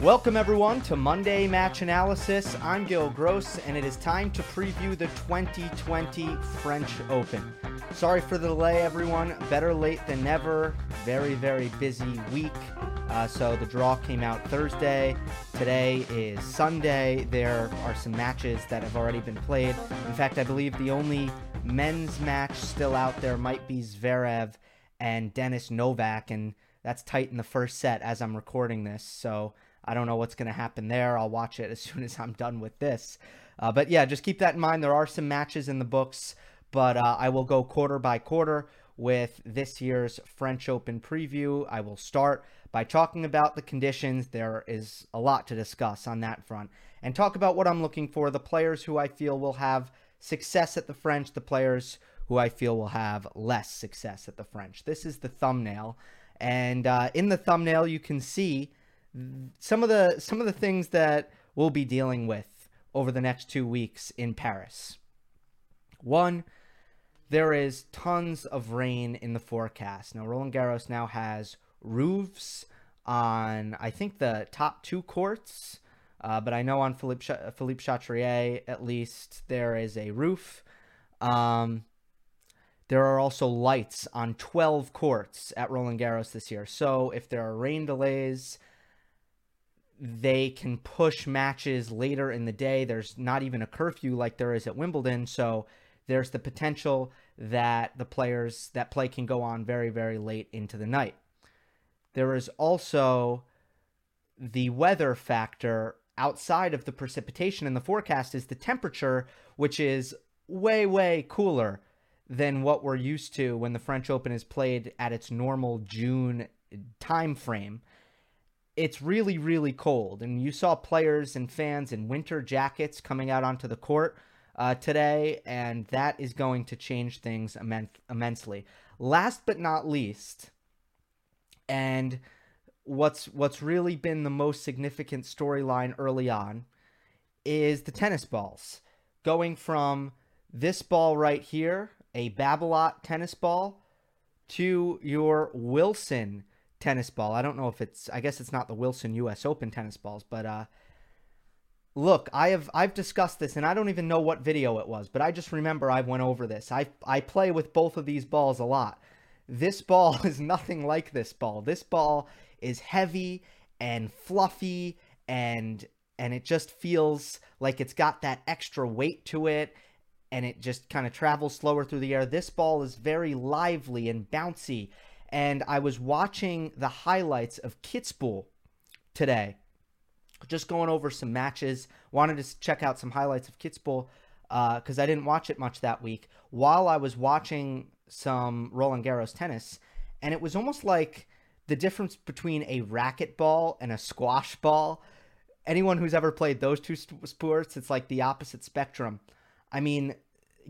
Welcome, everyone, to Monday Match Analysis. I'm Gil Gross, and it is time to preview the 2020 French Open. Sorry for the delay, everyone. Better late than never. Very, very busy week. Uh, so the draw came out Thursday. Today is Sunday. There are some matches that have already been played. In fact, I believe the only men's match still out there might be Zverev and Dennis Novak, and that's tight in the first set as I'm recording this. So I don't know what's going to happen there. I'll watch it as soon as I'm done with this. Uh, but yeah, just keep that in mind. There are some matches in the books, but uh, I will go quarter by quarter with this year's French Open preview. I will start by talking about the conditions. There is a lot to discuss on that front, and talk about what I'm looking for the players who I feel will have success at the French, the players who I feel will have less success at the French. This is the thumbnail. And uh, in the thumbnail, you can see some of the some of the things that we'll be dealing with over the next two weeks in Paris. One, there is tons of rain in the forecast. Now, Roland Garros now has roofs on I think the top two courts, uh, but I know on Philippe Ch- Philippe Chatrier at least there is a roof. Um, there are also lights on 12 courts at Roland Garros this year. So if there are rain delays, they can push matches later in the day. There's not even a curfew like there is at Wimbledon. So there's the potential that the players that play can go on very, very late into the night. There is also the weather factor outside of the precipitation in the forecast is the temperature, which is way, way cooler than what we're used to when the French Open is played at its normal June time frame. It's really, really cold, and you saw players and fans in winter jackets coming out onto the court uh, today, and that is going to change things immen- immensely. Last but not least, and what's what's really been the most significant storyline early on is the tennis balls going from this ball right here a Babolat tennis ball to your Wilson tennis ball. I don't know if it's I guess it's not the Wilson US Open tennis balls, but uh look, I have I've discussed this and I don't even know what video it was, but I just remember I went over this. I I play with both of these balls a lot. This ball is nothing like this ball. This ball is heavy and fluffy and and it just feels like it's got that extra weight to it and it just kind of travels slower through the air. This ball is very lively and bouncy. And I was watching the highlights of Kitzbühel today, just going over some matches. Wanted to check out some highlights of Kitzbühel because uh, I didn't watch it much that week. While I was watching some Roland Garros tennis, and it was almost like the difference between a racket ball and a squash ball. Anyone who's ever played those two sports, it's like the opposite spectrum. I mean,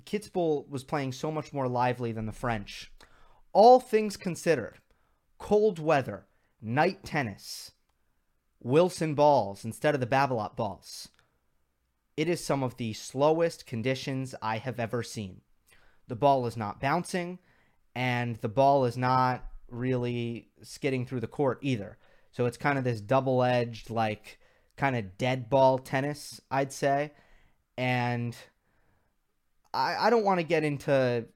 Kitzbühel was playing so much more lively than the French. All things considered, cold weather, night tennis, Wilson balls instead of the Babolat balls. It is some of the slowest conditions I have ever seen. The ball is not bouncing, and the ball is not really skidding through the court either. So it's kind of this double edged, like, kind of dead ball tennis, I'd say. And I, I don't want to get into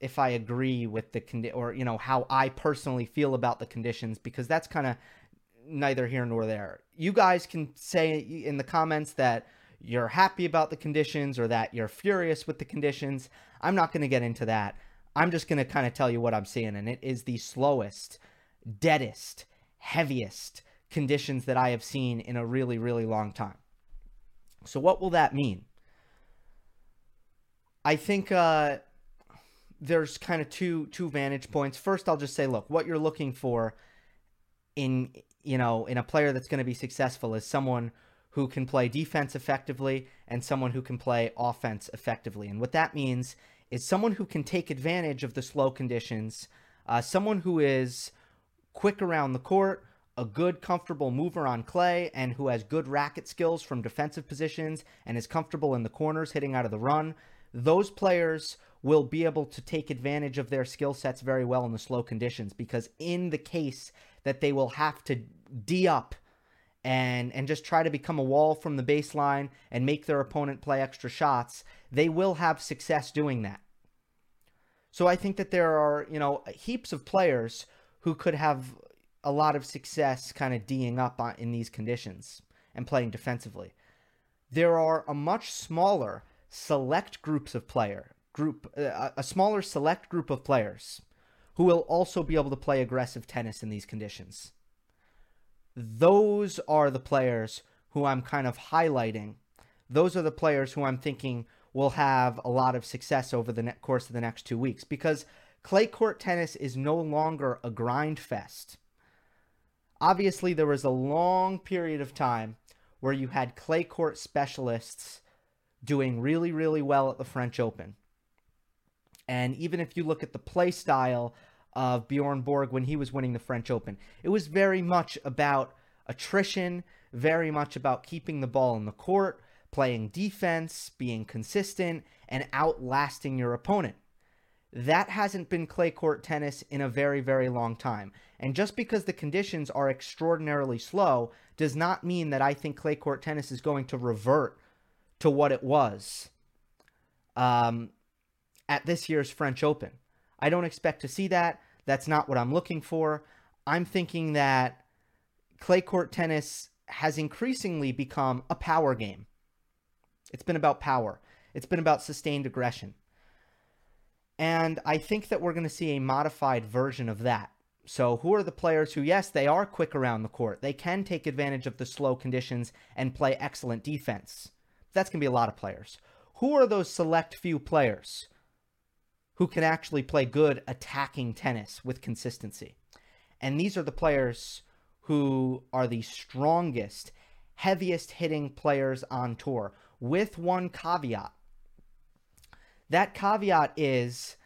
if I agree with the condi- or you know how I personally feel about the conditions because that's kind of neither here nor there. You guys can say in the comments that you're happy about the conditions or that you're furious with the conditions. I'm not going to get into that. I'm just going to kind of tell you what I'm seeing and it is the slowest, deadest, heaviest conditions that I have seen in a really really long time. So what will that mean? I think uh, there's kind of two two vantage points. First, I'll just say, look, what you're looking for in you know in a player that's going to be successful is someone who can play defense effectively and someone who can play offense effectively. And what that means is someone who can take advantage of the slow conditions, uh, someone who is quick around the court, a good, comfortable mover on clay, and who has good racket skills from defensive positions and is comfortable in the corners hitting out of the run those players will be able to take advantage of their skill sets very well in the slow conditions because in the case that they will have to d up and and just try to become a wall from the baseline and make their opponent play extra shots, they will have success doing that. So I think that there are, you know, heaps of players who could have a lot of success kind of D'ing up in these conditions and playing defensively. There are a much smaller select groups of player group uh, a smaller select group of players who will also be able to play aggressive tennis in these conditions. Those are the players who I'm kind of highlighting. Those are the players who I'm thinking will have a lot of success over the course of the next two weeks because clay court tennis is no longer a grind fest. Obviously, there was a long period of time where you had clay court specialists doing really, really well at the French Open. And even if you look at the play style of Bjorn Borg when he was winning the French Open, it was very much about attrition, very much about keeping the ball in the court, playing defense, being consistent, and outlasting your opponent. That hasn't been clay court tennis in a very, very long time. And just because the conditions are extraordinarily slow does not mean that I think clay court tennis is going to revert to what it was um, at this year's French Open. I don't expect to see that. That's not what I'm looking for. I'm thinking that clay court tennis has increasingly become a power game. It's been about power, it's been about sustained aggression. And I think that we're going to see a modified version of that. So, who are the players who, yes, they are quick around the court? They can take advantage of the slow conditions and play excellent defense. That's going to be a lot of players. Who are those select few players who can actually play good attacking tennis with consistency? And these are the players who are the strongest, heaviest hitting players on tour, with one caveat. That caveat is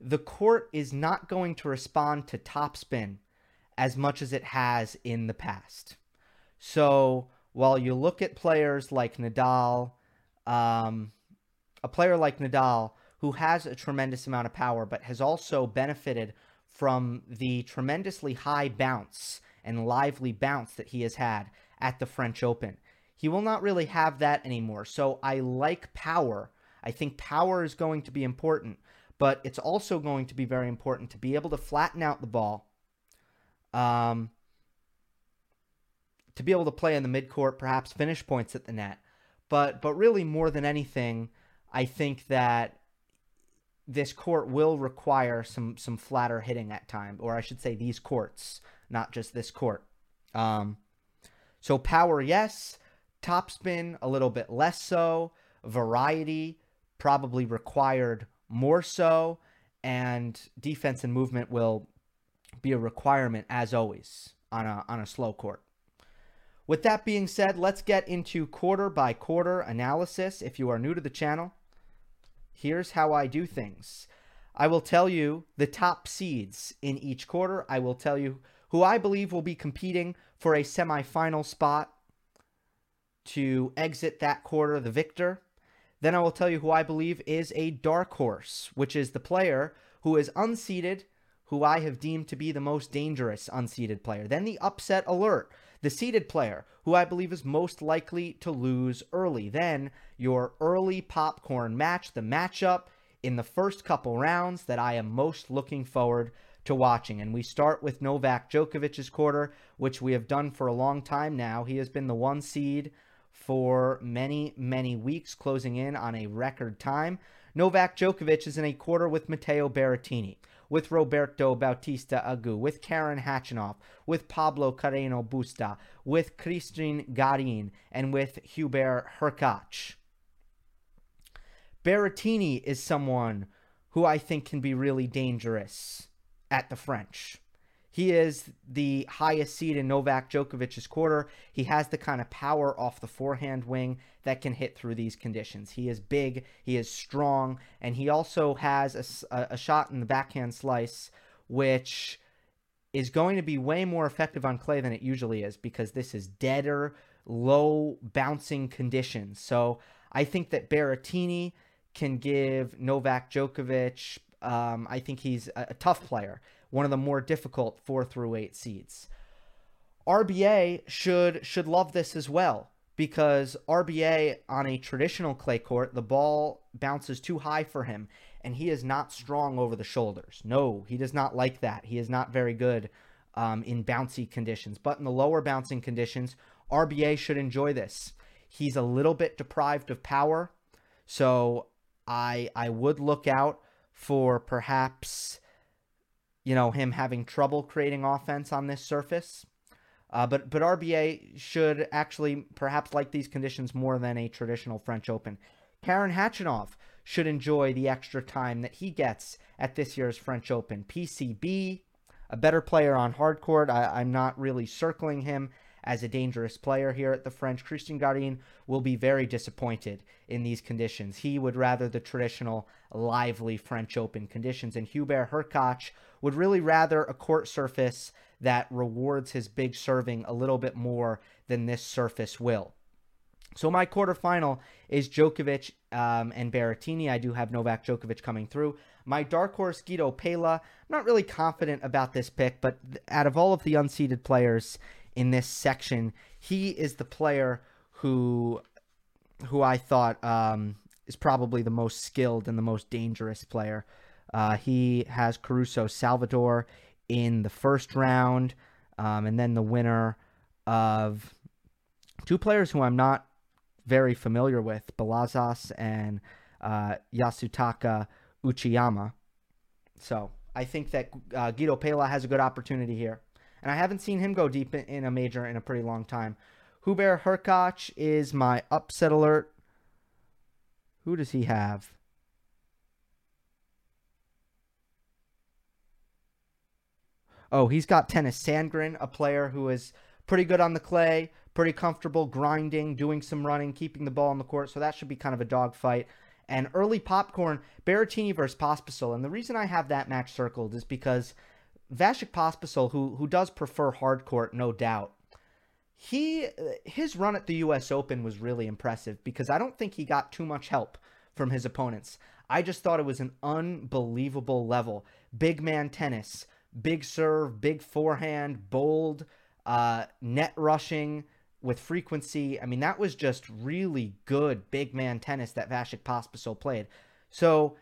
the court is not going to respond to topspin as much as it has in the past. So while you look at players like Nadal, um, a player like Nadal who has a tremendous amount of power, but has also benefited from the tremendously high bounce and lively bounce that he has had at the French Open. He will not really have that anymore. So I like power. I think power is going to be important but it's also going to be very important to be able to flatten out the ball, um, to be able to play in the midcourt, perhaps finish points at the net. But but really, more than anything, I think that this court will require some some flatter hitting at times, or I should say, these courts, not just this court. Um, so power, yes. Topspin, a little bit less so. Variety, probably required more so, and defense and movement will be a requirement as always on a on a slow court. With that being said, let's get into quarter by quarter analysis. If you are new to the channel, here's how I do things. I will tell you the top seeds in each quarter. I will tell you who I believe will be competing for a semifinal spot to exit that quarter the victor. Then I will tell you who I believe is a dark horse, which is the player who is unseeded, who I have deemed to be the most dangerous unseeded player. Then the upset alert, the seeded player, who I believe is most likely to lose early. Then your early popcorn match, the matchup in the first couple rounds that I am most looking forward to watching. And we start with Novak Djokovic's quarter, which we have done for a long time now. He has been the one seed for many, many weeks, closing in on a record time. Novak Djokovic is in a quarter with Matteo Berrettini, with Roberto Bautista Agut, with Karen Khachanov, with Pablo Carreno Busta, with Cristian Garin, and with Hubert Hurkacz. Berrettini is someone who I think can be really dangerous at the French. He is the highest seed in Novak Djokovic's quarter. He has the kind of power off the forehand wing that can hit through these conditions. He is big, he is strong, and he also has a, a shot in the backhand slice, which is going to be way more effective on clay than it usually is because this is deader, low bouncing conditions. So I think that Berrettini can give Novak Djokovic. Um, I think he's a, a tough player one of the more difficult four through eight seeds. RBA should should love this as well because RBA on a traditional clay court, the ball bounces too high for him and he is not strong over the shoulders. No, he does not like that. He is not very good um, in bouncy conditions. But in the lower bouncing conditions, RBA should enjoy this. He's a little bit deprived of power, so I I would look out for perhaps you know him having trouble creating offense on this surface. Uh, but but RBA should actually perhaps like these conditions more than a traditional French Open. Karen Khachanov should enjoy the extra time that he gets at this year's French Open. PCB, a better player on hard court. I, I'm not really circling him as a dangerous player here at the French. Cristian Garin will be very disappointed in these conditions. He would rather the traditional lively French Open conditions, and Hubert Hurkacz would really rather a court surface that rewards his big serving a little bit more than this surface will. So my quarterfinal is Djokovic um, and Berrettini. I do have Novak Djokovic coming through. My dark horse Guido Pella. I'm not really confident about this pick, but out of all of the unseeded players in this section, he is the player who who I thought um, is probably the most skilled and the most dangerous player. Uh, he has Caruso Salvatore in the first round, um, and then the winner of two players who I'm not very familiar with, Balazs and uh, Yasutaka Uchiyama. So I think that uh, Guido Pella has a good opportunity here. And I haven't seen him go deep in a major in a pretty long time. Hubert Hurkacz is my upset alert. Who does he have? Oh, he's got Tennys Sandgren, a player who is pretty good on the clay, pretty comfortable grinding, doing some running, keeping the ball on the court. So that should be kind of a dogfight. And early popcorn, Berrettini versus Pospisil. And the reason I have that match circled is because Vasek Pospisil, who who does prefer hard court, no doubt, he his run at the U.S. Open was really impressive because I don't think he got too much help from his opponents. I just thought it was an unbelievable level. Big man tennis, big serve, big forehand, bold, uh, net rushing with frequency. I mean, that was just really good big man tennis that Vasek Pospisil played. So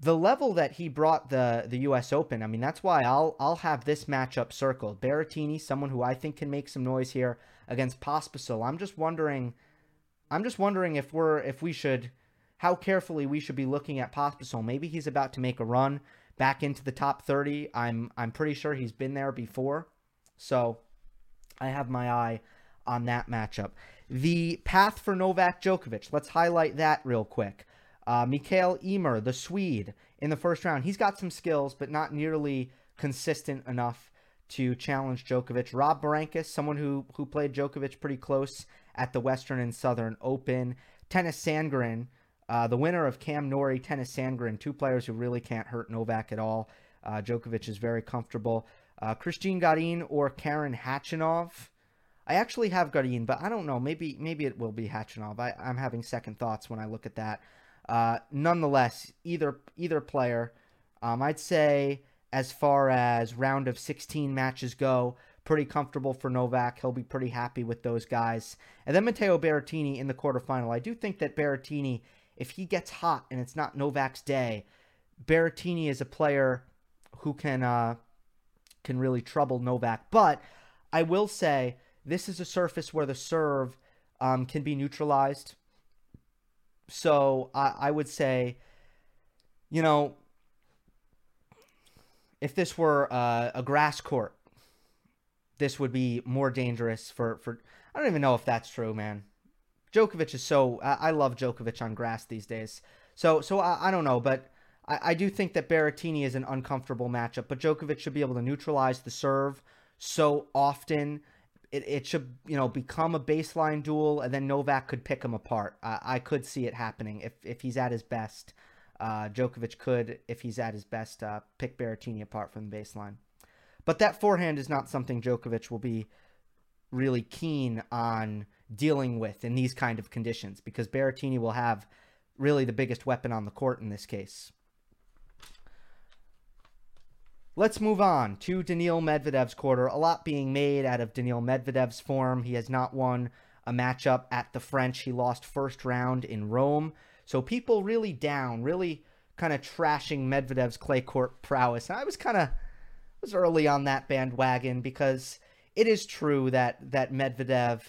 the level that he brought the the U.S. Open, I mean, that's why I'll I'll have this matchup circled. Berrettini, someone who I think can make some noise here against Pospisil. I'm just wondering, I'm just wondering if we're if we should, how carefully we should be looking at Pospisil. Maybe he's about to make a run back into the top 30. I'm I'm pretty sure he's been there before, so I have my eye on that matchup. The path for Novak Djokovic. Let's highlight that real quick. Uh, Mikael Ymer, the Swede, in the first round. He's got some skills, but not nearly consistent enough to challenge Djokovic. Rob Berankis, someone who who played Djokovic pretty close at the Western and Southern Open. Tennys Sandgren, uh, the winner of Cam Norrie, Tennys Sandgren, two players who really can't hurt Novak at all. Uh, Djokovic is very comfortable. Uh, Cristian Garin or Karen Khachanov. I actually have Garin, but I don't know. Maybe maybe it will be Khachanov. I, I'm having second thoughts when I look at that. Uh, nonetheless, either either player, um, I'd say as far as round of 16 matches go, pretty comfortable for Novak. He'll be pretty happy with those guys. And then Matteo Berrettini in the quarterfinal. I do think that Berrettini, if he gets hot and it's not Novak's day, Berrettini is a player who can uh, can really trouble Novak. But I will say this is a surface where the serve um, can be neutralized so I, I would say, you know, if this were uh, a grass court, this would be more dangerous for, for. I don't even know if that's true, man. Djokovic is so. I, I love Djokovic on grass these days. So so I, I don't know, but I, I do think that Berrettini is an uncomfortable matchup. But Djokovic should be able to neutralize the serve so often it, it should you know become a baseline duel, and then Novak could pick him apart. Uh, I could see it happening if if he's at his best. Uh, Djokovic could, if he's at his best, uh, pick Berrettini apart from the baseline. But that forehand is not something Djokovic will be really keen on dealing with in these kind of conditions because Berrettini will have really the biggest weapon on the court in this case. Let's move on to Daniil Medvedev's quarter. A lot being made out of Daniil Medvedev's form. He has not won a matchup at the French. He lost first round in Rome. So people really down, really kind of trashing Medvedev's clay court prowess. And I was kind of was early on that bandwagon because it is true that that Medvedev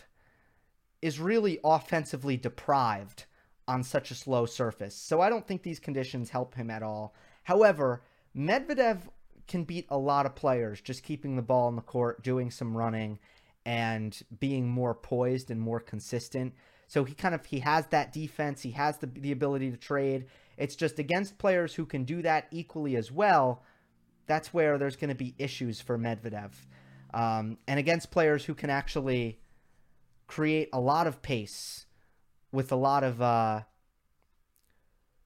is really offensively deprived on such a slow surface. So I don't think these conditions help him at all. However, Medvedev can beat a lot of players just keeping the ball in the court, doing some running and being more poised and more consistent. So he kind of he has that defense, he has the the ability to trade. It's just against players who can do that equally as well. That's where there's going to be issues for Medvedev, um, and against players who can actually create a lot of pace with a lot of uh,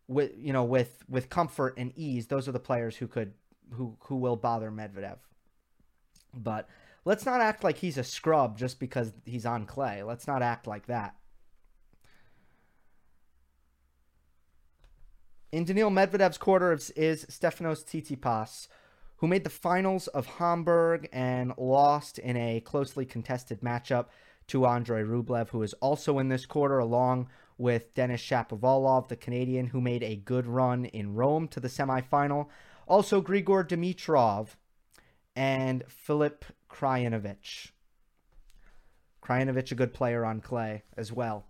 with you know with with comfort and ease. Those are the players who could who who will bother Medvedev. But let's not act like he's a scrub just because he's on clay. Let's not act like that. In Daniil Medvedev's quarter is Stefanos Tsitsipas, who made the finals of Hamburg and lost in a closely contested matchup to Andrey Rublev, who is also in this quarter, along with Denis Shapovalov, the Canadian, who made a good run in Rome to the semifinal. Also, Grigor Dimitrov and Filip Krajinovic. Krajinovic, a good player on clay as well.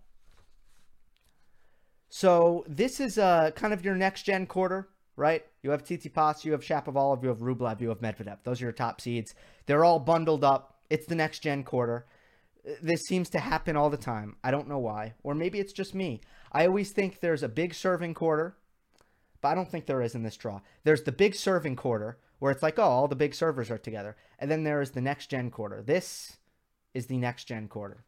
So this is uh, kind of your next gen quarter, right? You have Tsitsipas, you have Shapovalov, you have Rublev, you have Medvedev. Those are your top seeds. They're all bundled up. It's the next gen quarter. This seems to happen all the time. I don't know why. Or maybe it's just me. I always think there's a big serving quarter, but I don't think there is in this draw. There's the big serving quarter where it's like, oh, all the big servers are together. And then there is the next gen quarter. This is the next gen quarter.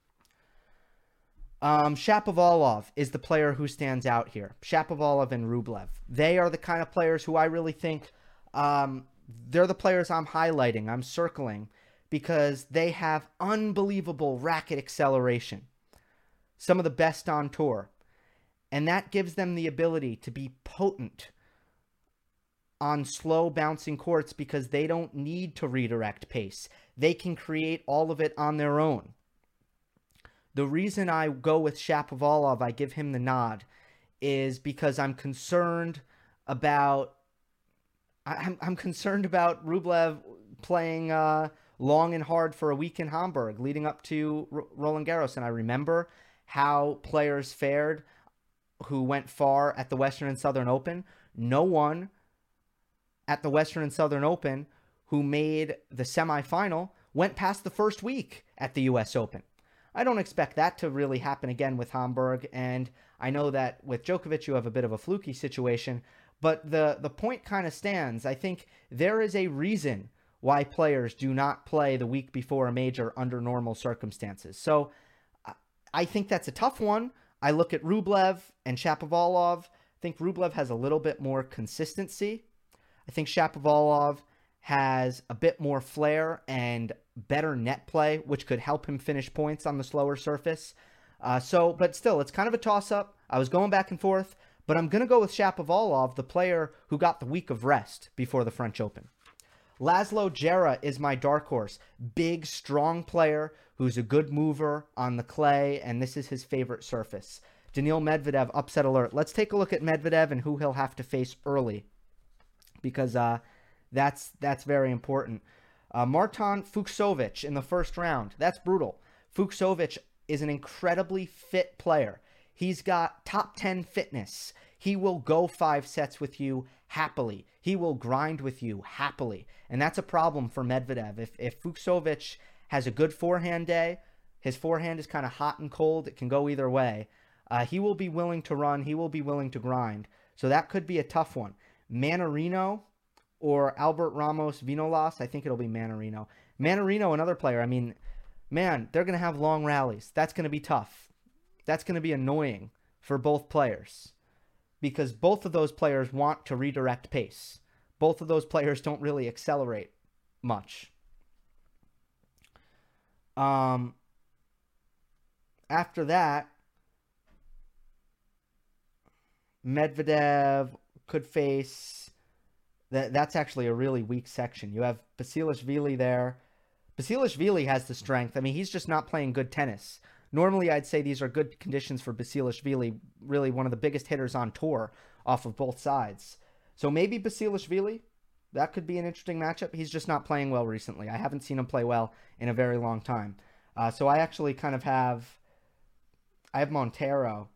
Um, Shapovalov is the player who stands out here. Shapovalov and Rublev. They are the kind of players who I really think um, they're the players I'm highlighting, I'm circling, because they have unbelievable racket acceleration. Some of the best on tour. And that gives them the ability to be potent on slow bouncing courts because they don't need to redirect pace. They can create all of it on their own. The reason I go with Shapovalov, I give him the nod, is because I'm concerned about I'm, I'm concerned about Rublev playing uh, long and hard for a week in Hamburg leading up to R- Roland Garros. And I remember how players fared who went far at the Western and Southern Open. No one at the Western and Southern Open who made the semifinal went past the first week at the US Open. I don't expect that to really happen again with Hamburg. And I know that with Djokovic, you have a bit of a fluky situation. But the, the point kind of stands. I think there is a reason why players do not play the week before a major under normal circumstances. So I think that's a tough one. I look at Rublev and Shapovalov. I think Rublev has a little bit more consistency. I think Shapovalov has a bit more flair and better net play, which could help him finish points on the slower surface. Uh, so, but still, it's kind of a toss up. I was going back and forth, but I'm going to go with Shapovalov, the player who got the week of rest before the French Open. Laslo Djere is my dark horse. Big, strong player who's a good mover on the clay, and this is his favorite surface. Daniil Medvedev, upset alert. Let's take a look at Medvedev and who he'll have to face early, because uh, that's that's very important. Uh, Marton Fucsovics in the first round. That's brutal. Fucsovics is an incredibly fit player. He's got top 10 fitness. He will go five sets with you happily. He will grind with you happily. And that's a problem for Medvedev. If, if Fucsovics has a good forehand day, his forehand is kind of hot and cold, it can go either way. Uh, he will be willing to run, he will be willing to grind. So that could be a tough one. Mannarino, or Albert Ramos Vinolas. I think it'll be Mannarino. Mannarino, another player. I mean, man, they're going to have long rallies. That's going to be tough. That's going to be annoying for both players because both of those players want to redirect pace. Both of those players don't really accelerate much. Um, after that, Medvedev could face that that's actually a really weak section. You have Basilashvili there. Basilashvili has the strength. I mean, he's just not playing good tennis. Normally, I'd say these are good conditions for Basilashvili, really one of the biggest hitters on tour off of both sides. So maybe Basilashvili, that could be an interesting matchup. He's just not playing well recently. I haven't seen him play well in a very long time. Uh, so I actually kind of have, I have Monteiro,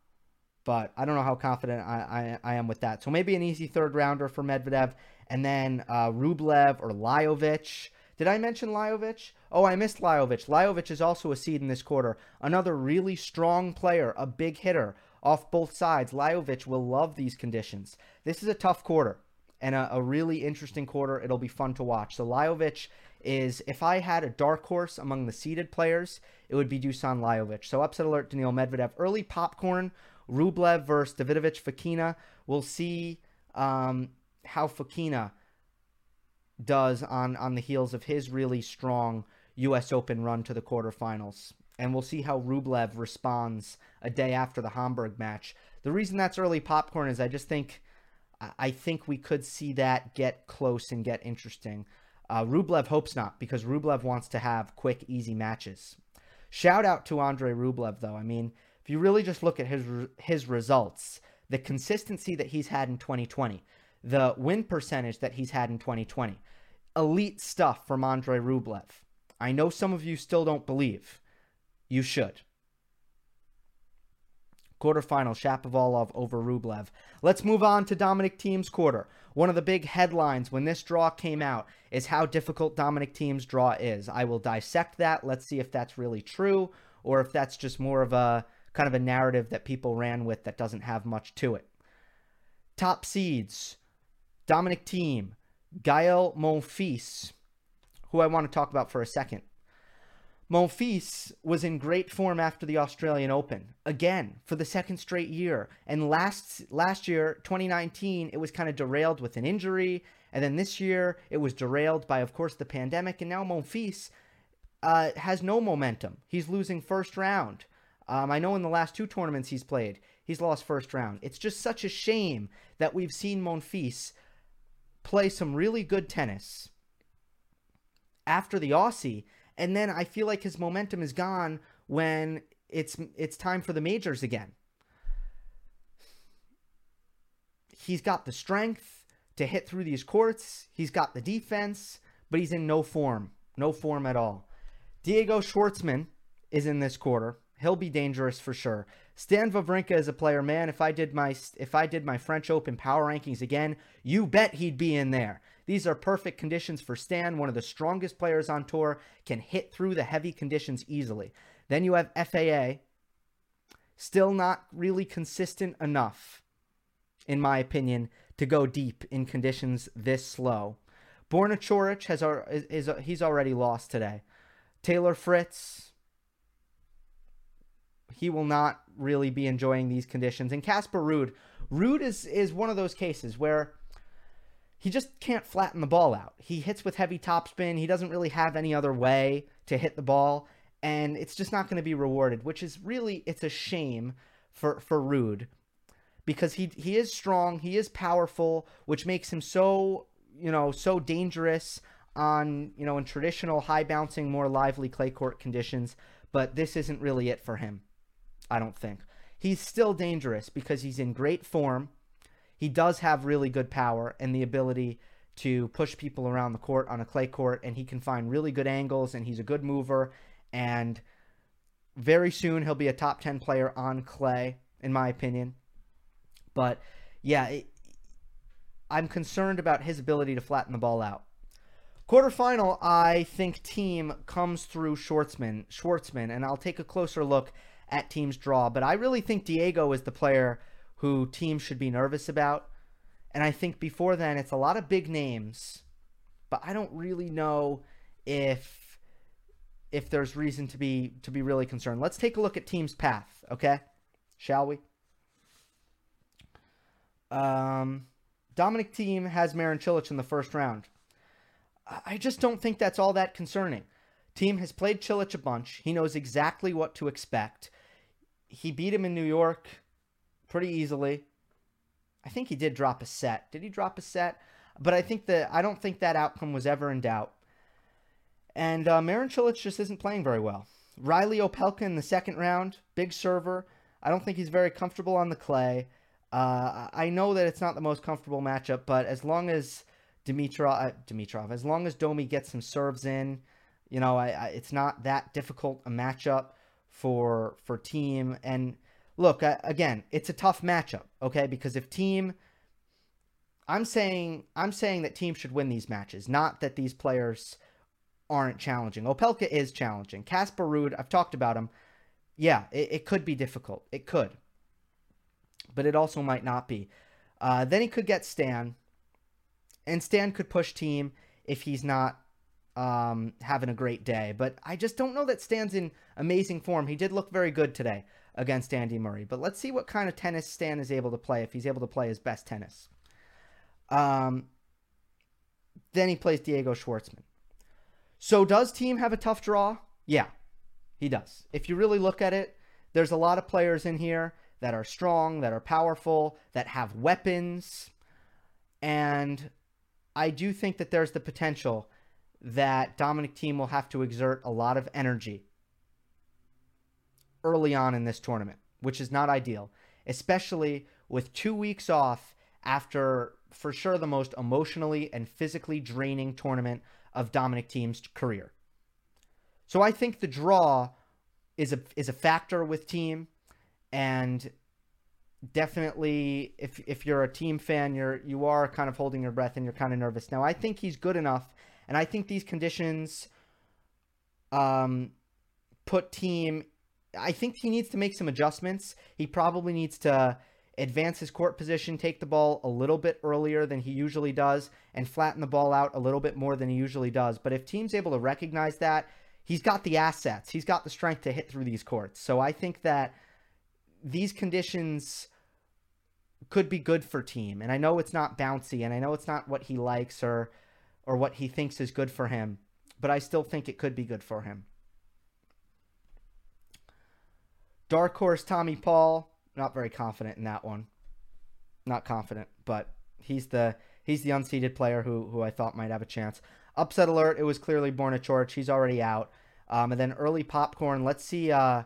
but I don't know how confident I, I, I am with that. So maybe an easy third rounder for Medvedev, and then uh, Rublev or Lajovic. Did I mention Lajovic? Oh, I missed Lajovic. Lajovic is also a seed in this quarter. Another really strong player, a big hitter off both sides. Lajovic will love these conditions. This is a tough quarter and a, a really interesting quarter. It'll be fun to watch. So Lajovic is, if I had a dark horse among the seeded players, it would be Dusan Lajovic. So upset alert, Daniil Medvedev. Early popcorn, Rublev versus Davidovich Fokina. We'll see um, how Fokina does on on the heels of his really strong U.S. Open run to the quarterfinals. And we'll see how Rublev responds a day after the Hamburg match. The reason that's early popcorn is I just think I think we could see that get close and get interesting. Uh, Rublev hopes not because Rublev wants to have quick, easy matches. Shout out to Andrey Rublev though. I mean, if you really just look at his his results, the consistency that he's had in 2020, the win percentage that he's had in 2020. Elite stuff from Andrey Rublev. I know some of you still don't believe. You should. Quarterfinal, Shapovalov over Rublev. Let's move on to Dominic Thiem's quarter. One of the big headlines when this draw came out is how difficult Dominic Thiem's draw is. I will dissect that. Let's see if that's really true or if that's just more of a kind of a narrative that people ran with that doesn't have much to it. Top seeds Dominic Thiem, Gael Monfils, who I want to talk about for a second. Monfils was in great form after the Australian Open, again for the second straight year. And last last year, 2019, it was kind of derailed with an injury, and then this year it was derailed by, of course, the pandemic. And now Monfils uh, has no momentum. He's losing first round. Um, I know in the last two tournaments he's played, he's lost first round. It's just such a shame that we've seen Monfils play some really good tennis after the Aussie, and then I feel like his momentum is gone when it's it's time for the majors again. He's got the strength to hit through these courts. He's got the defense, but he's in no form, no form at all. Diego Schwartzman is in this quarter. He'll be dangerous for sure. Stan Wawrinka is a player, man. If I did my if I did my French Open power rankings again, you bet he'd be in there. These are perfect conditions for Stan, one of the strongest players on tour, can hit through the heavy conditions easily. Then you have FAA, still not really consistent enough, in my opinion, to go deep in conditions this slow. Borna Coric has is, is he's already lost today. Taylor Fritz, he will not really be enjoying these conditions. And Casper Ruud, Ruud is is one of those cases where he just can't flatten the ball out. He hits with heavy topspin. He doesn't really have any other way to hit the ball, and it's just not going to be rewarded. Which is really it's a shame for for Ruud because he he is strong, he is powerful, which makes him so you know so dangerous on you know in traditional high bouncing, more lively clay court conditions. But this isn't really it for him. I don't think. He's still dangerous because he's in great form. He does have really good power and the ability to push people around the court on a clay court, and he can find really good angles, and he's a good mover. And very soon he'll be a top 10 player on clay, in my opinion. But yeah, it, I'm concerned about his ability to flatten the ball out. Quarterfinal, I think Thiem comes through Schwartzman, Schwartzman, and I'll take a closer look at Thiem's draw. But I really think Diego is the player who Thiem should be nervous about. And I think before then, it's a lot of big names, but I don't really know if if there's reason to be to be really concerned. Let's take a look at Thiem's path, okay? Shall we? Um, Dominic Thiem has Marin Cilic in the first round. I just don't think that's all that concerning. Thiem has played Cilic a bunch. He knows exactly what to expect he beat him in New York pretty easily. I think he did drop a set. Did he drop a set? but I think that I don't think that outcome was ever in doubt. And uh, Marin Cilic just isn't playing very well. Riley Opelka in the second round, big server. I don't think he's very comfortable on the clay. Uh, I know that it's not the most comfortable matchup, but as long as Dimitrov, uh, Dimitrov, as long as Domi gets some serves in, you know, I, I, it's not that difficult a matchup for for Thiem. And look, I, again, it's a tough matchup, okay? Because if Thiem I'm saying I'm saying that Thiem should win these matches, not that these players aren't challenging. Opelka is challenging. Casper Ruud, I've talked about him. Yeah, it, it, could be difficult. It could. But it also might not be. Uh, then he could get Stan. And Stan could push Thiem if he's not um, having a great day. But I just don't know that Stan's in amazing form. He did look very good today against Andy Murray. But let's see what kind of tennis Stan is able to play if he's able to play his best tennis. Um, then he plays Diego Schwartzman. So does Thiem have a tough draw? Yeah, he does. If you really look at it, there's a lot of players in here that are strong, that are powerful, that have weapons. And I do think that there's the potential that Dominic Thiem will have to exert a lot of energy early on in this tournament, which is not ideal, especially with two weeks off after, for sure, the most emotionally and physically draining tournament of Dominic Thiem's career. So I think the draw is a is a factor with Thiem and definitely if if you're a Thiem fan, you're you are kind of holding your breath and you're kind of nervous. Now I think he's good enough, and I think these conditions um put Thiem. I think he needs to make some adjustments. He probably needs to advance his court position, take the ball a little bit earlier than he usually does, and flatten the ball out a little bit more than he usually does. But if Thiem's able to recognize that, he's got the assets, he's got the strength to hit through these courts. So I think that these conditions could be good for Thiem. And I know it's not bouncy, and I know it's not what he likes or or what he thinks is good for him, but I still think it could be good for him. Dark horse Tommy Paul not very confident in that one. Not confident, but he's the he's the unseeded player who who I thought might have a chance. Upset alert! It was clearly Borna Coric. He's already out. Um, and then early popcorn. Let's see. Uh,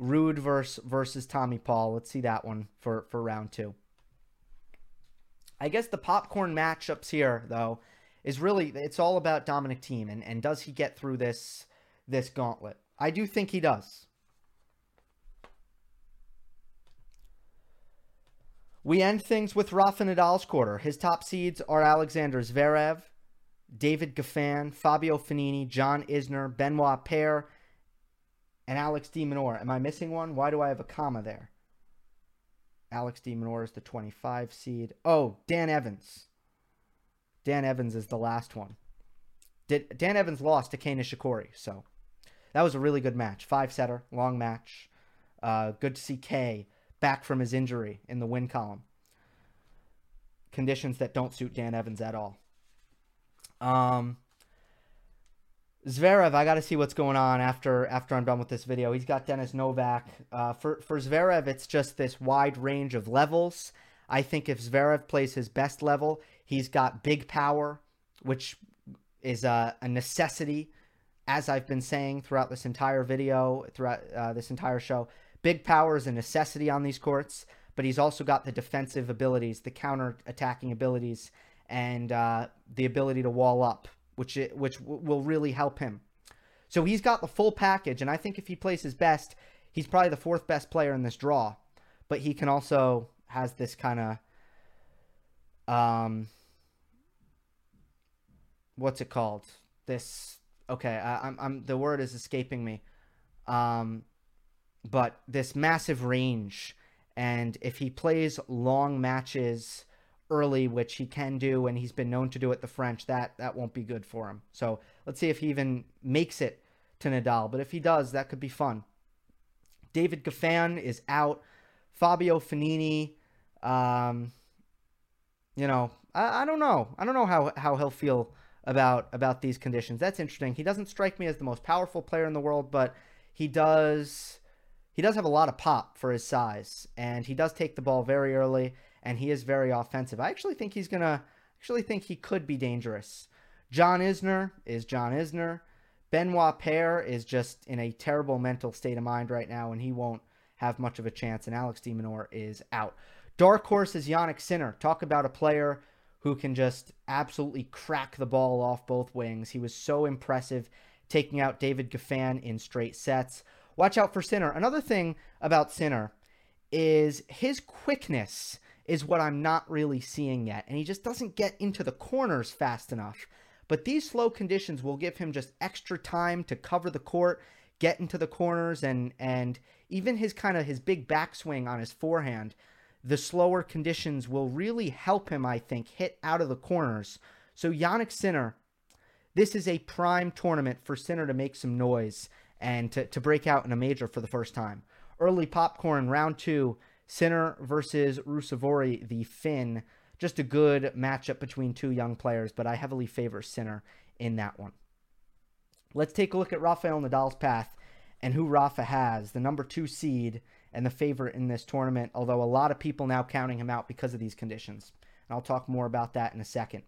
Ruud versus versus Tommy Paul. Let's see that one for for round two. I guess the popcorn matchups here though is really it's all about Dominic Thiem and and does he get through this this gauntlet? I do think he does. We end things with Rafa Nadal's quarter. His top seeds are Alexander Zverev, David Goffin, Fabio Fognini, John Isner, Benoit Paire, and Alex de Minaur. Am I missing one? Why do I have a comma there? Alex de Minaur is the 25 seed. Oh, Dan Evans. Dan Evans is the last one. Did Dan Evans lost to Kei Nishikori, so that was a really good match. Five setter, long match. Uh, good to see Kei back from his injury in the win column. Conditions that don't suit Dan Evans at all. Um, Zverev, I got to see what's going on after after I'm done with this video. He's got Dennis Novak. Uh, for for Zverev, it's just this wide range of levels. I think if Zverev plays his best level, he's got big power, which is a, a necessity, as I've been saying throughout this entire video, throughout uh, this entire show. Big power is a necessity on these courts, but he's also got the defensive abilities, the counter attacking abilities, and uh, the ability to wall up, which it, which w- will really help him. So he's got the full package, and I think if he plays his best, he's probably the fourth best player in this draw. But he can also has this kind of um what's it called? This okay, I, I'm I'm the word is escaping me. Um but this massive range. And if he plays long matches early, which he can do, and he's been known to do it the French, that that won't be good for him. So let's see if he even makes it to Nadal. But if he does, that could be fun. David Goffin is out. Fabio Fognini, um, you know, I, I don't know. I don't know how, how he'll feel about about these conditions. That's interesting. He doesn't strike me as the most powerful player in the world, but he does he does have a lot of pop for his size, and he does take the ball very early, and he is very offensive. I actually think he's gonna actually think he could be dangerous. John Isner is John Isner. Benoit Paire is just in a terrible mental state of mind right now, and he won't have much of a chance. And Alex de Minaur is out. Dark horse is Jannik Sinner. Talk about a player who can just absolutely crack the ball off both wings. He was so impressive taking out David Goffin in straight sets. Watch out for Sinner. Another thing about Sinner is his quickness is what I'm not really seeing yet. And he just doesn't get into the corners fast enough. But these slow conditions will give him just extra time to cover the court, get into the corners, and and even his kind of his big backswing on his forehand. The slower conditions will really help him, I think, hit out of the corners. So Jannik Sinner, this is a prime tournament for Sinner to make some noise and to, to break out in a major for the first time. Early popcorn, round two, Sinner versus Ruusuvuori, the Finn. Just a good matchup between two young players, but I heavily favor Sinner in that one. Let's take a look at Rafael Nadal's path and who Rafa has, the number two seed and the favorite in this tournament, although a lot of people now counting him out because of these conditions. And I'll talk more about that in a second.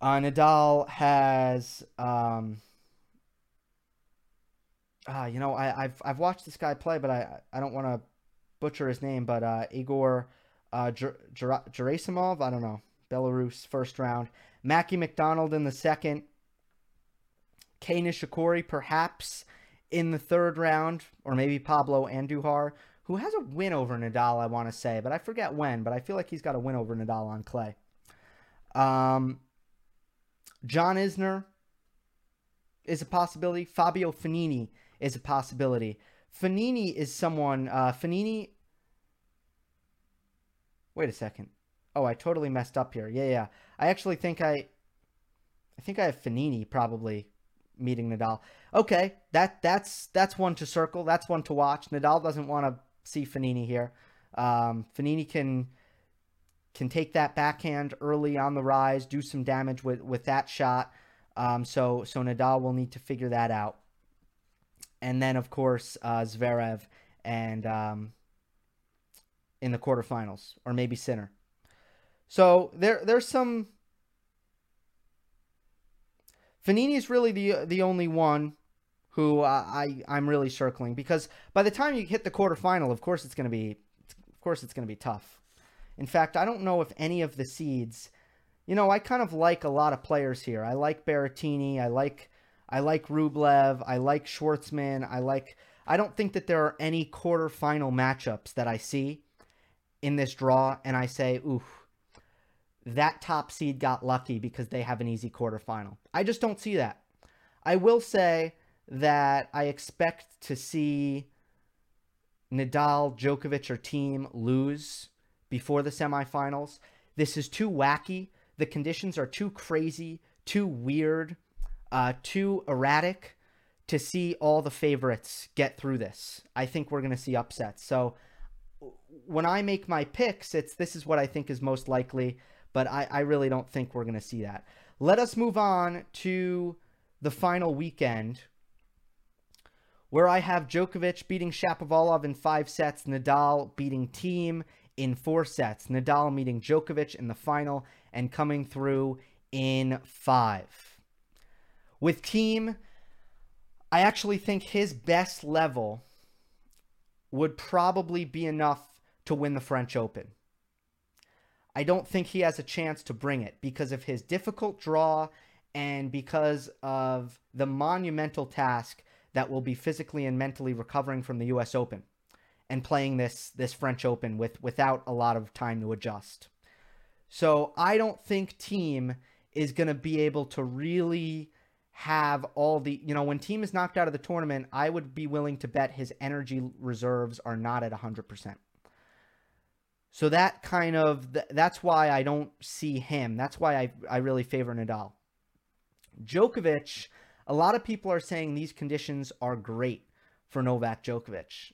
Uh, Nadal has, um, uh, you know, I, have I've watched this guy play, but I I don't want to butcher his name, but uh, Igor uh, Gerasimov, I don't know, Belarus first round, Mackie McDonald in the second, Kei Nishikori perhaps in the third round, or maybe Pablo Andujar, who has a win over Nadal, I want to say, but I forget when, but I feel like he's got a win over Nadal on clay. Um, John Isner is a possibility. Fabio Fognini is a possibility. Fognini is someone. Uh, Fognini. Wait a second. Oh, I totally messed up here. Yeah, yeah. I actually think I. I think I have Fognini probably meeting Nadal. Okay, that that's that's one to circle. That's one to watch. Nadal doesn't want to see Fognini here. Um, Fognini can can take that backhand early on the rise, do some damage with with that shot. Um, so so Nadal will need to figure that out. And then of course uh, Zverev and um, in the quarterfinals, or maybe Sinner. So there there's some. Fognini is really the the only one who I I'm really circling because by the time you hit the quarterfinal, of course it's going to be, of course it's going to be tough. In fact, I don't know if any of the seeds. You know, I kind of like a lot of players here. I like Berrettini. I like I like Rublev. I like Schwartzman. I like. I don't think that there are any quarterfinal matchups that I see in this draw, and I say, ooh, that top seed got lucky because they have an easy quarterfinal. I just don't see that. I will say that I expect to see Nadal, Djokovic, or Thiem lose before the semifinals. This is too wacky. The conditions are too crazy, too weird, uh, too erratic to see all the favorites get through this. I think we're going to see upsets. So when I make my picks, it's this is what I think is most likely, but I, I really don't think we're going to see that. Let us move on to the final weekend where I have Djokovic beating Shapovalov in five sets, Nadal beating Thiem in four sets. Nadal meeting Djokovic in the final and coming through in five. With Thiem, I actually think his best level would probably be enough to win the French Open. I don't think he has a chance to bring it because of his difficult draw and because of the monumental task that will be physically and mentally recovering from the US Open and playing this this French Open with without a lot of time to adjust. So I don't think Thiem is going to be able to really have all the you know when Thiem is knocked out of the tournament, I would be willing to bet his energy reserves are not at 100%. So that kind of that's why I don't see him. That's why I I really favor Nadal. Djokovic, a lot of people are saying these conditions are great for Novak Djokovic.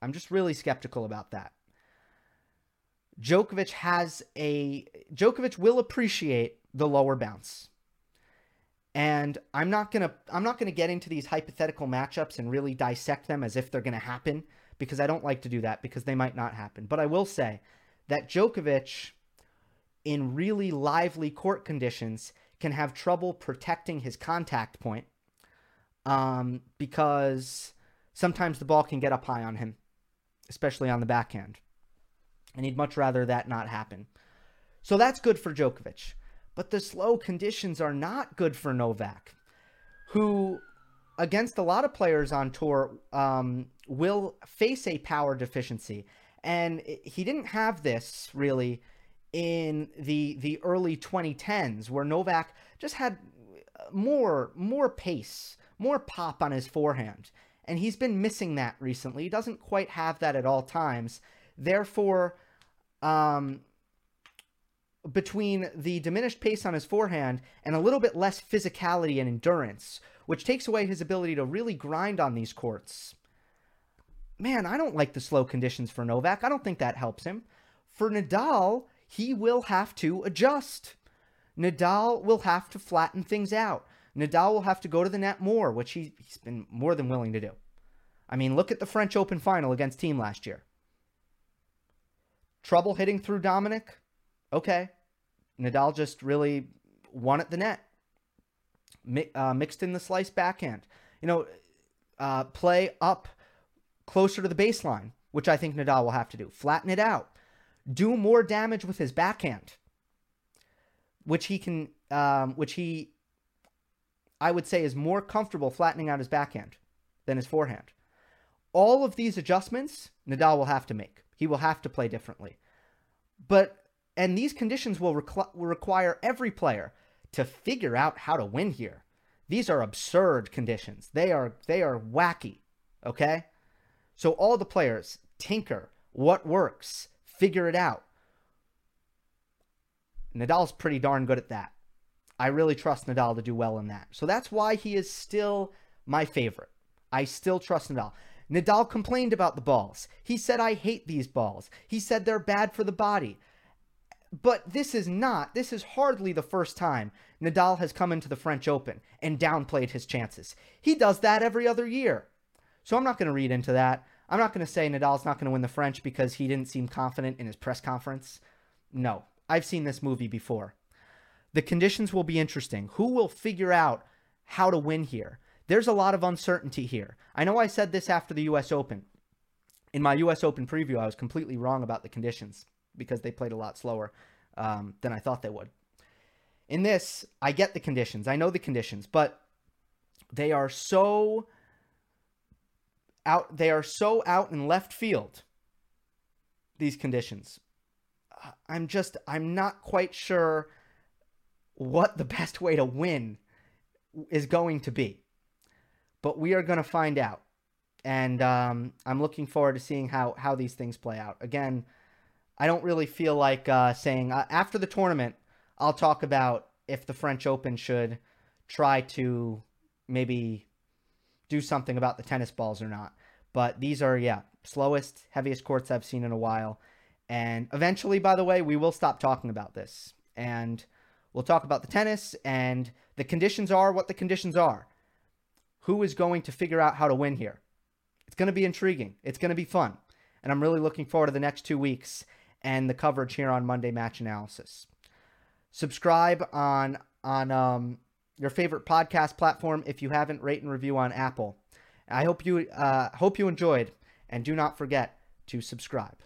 I'm just really skeptical about that. Djokovic has a Djokovic will appreciate the lower bounce. And I'm not to I'm not to get into these hypothetical matchups and really dissect them as if they're to happen because I don't like to do that because they might not happen. But I will say that Djokovic in really lively court conditions can have trouble protecting his contact point um, because sometimes the ball can get up high on him, especially on the backhand. And he'd much rather that not happen. So that's good for Djokovic. But the slow conditions are not good for Novak, who, against a lot of players on tour, um, will face a power deficiency. And he didn't have this really in the the early 2010s, where Novak just had more more pace, more pop on his forehand, and he's been missing that recently. He doesn't quite have that at all times. Therefore, um, between the diminished pace on his forehand and a little bit less physicality and endurance, which takes away his ability to really grind on these courts. Man, I don't like the slow conditions for Novak. I don't think that helps him. For Nadal, he will have to adjust. Nadal will have to flatten things out. Nadal will have to go to the net more, which he, he's been more than willing to do. I mean, look at the French Open final against Thiem last year. Trouble hitting through Dominic? Okay. Nadal just really won at the net. Mi- uh, mixed in the slice backhand. You know, uh, play up closer to the baseline, which I think Nadal will have to do. Flatten it out. Do more damage with his backhand, which he can, um, which he, I would say, is more comfortable flattening out his backhand than his forehand. All of these adjustments, Nadal will have to make. He will have to play differently. But and these conditions will, will require every player to figure out how to win here. These are absurd conditions. They are they are wacky, okay? So all the players tinker what works, figure it out. Nadal's pretty darn good at that. I really trust Nadal to do well in that. So that's why he is still my favorite. I still trust Nadal. Nadal complained about the balls. He said, I hate these balls. He said they're bad for the body. But this is not, this is hardly the first time Nadal has come into the French Open and downplayed his chances. He does that every other year. So I'm not going to read into that. I'm not going to say Nadal's not going to win the French because he didn't seem confident in his press conference. No, I've seen this movie before. The conditions will be interesting. Who will figure out how to win here? There's a lot of uncertainty here. I know I said this after the US Open. In my US Open preview, I was completely wrong about the conditions because they played a lot slower um, than I thought they would. In this, I get the conditions. I know the conditions, but they are so out. They are so out in left field. These conditions. I'm just. I'm not quite sure what the best way to win is going to be, but we are going to find out. And um, I'm looking forward to seeing how how these things play out. Again, I don't really feel like uh, saying uh, after the tournament. I'll talk about if the French Open should try to maybe do something about the tennis balls or not. But these are yeah slowest, heaviest courts I've seen in a while. And eventually, by the way, we will stop talking about this and we'll talk about the tennis and the conditions are what the conditions are. Who is going to figure out how to win here? It's going to be intriguing. It's going to be fun. And I'm really looking forward to the next two weeks and the coverage here on Monday Match Analysis. Subscribe on on um, your favorite podcast platform if you haven't. Rate and review on Apple. I hope you uh, hope you enjoyed, and do not forget to subscribe.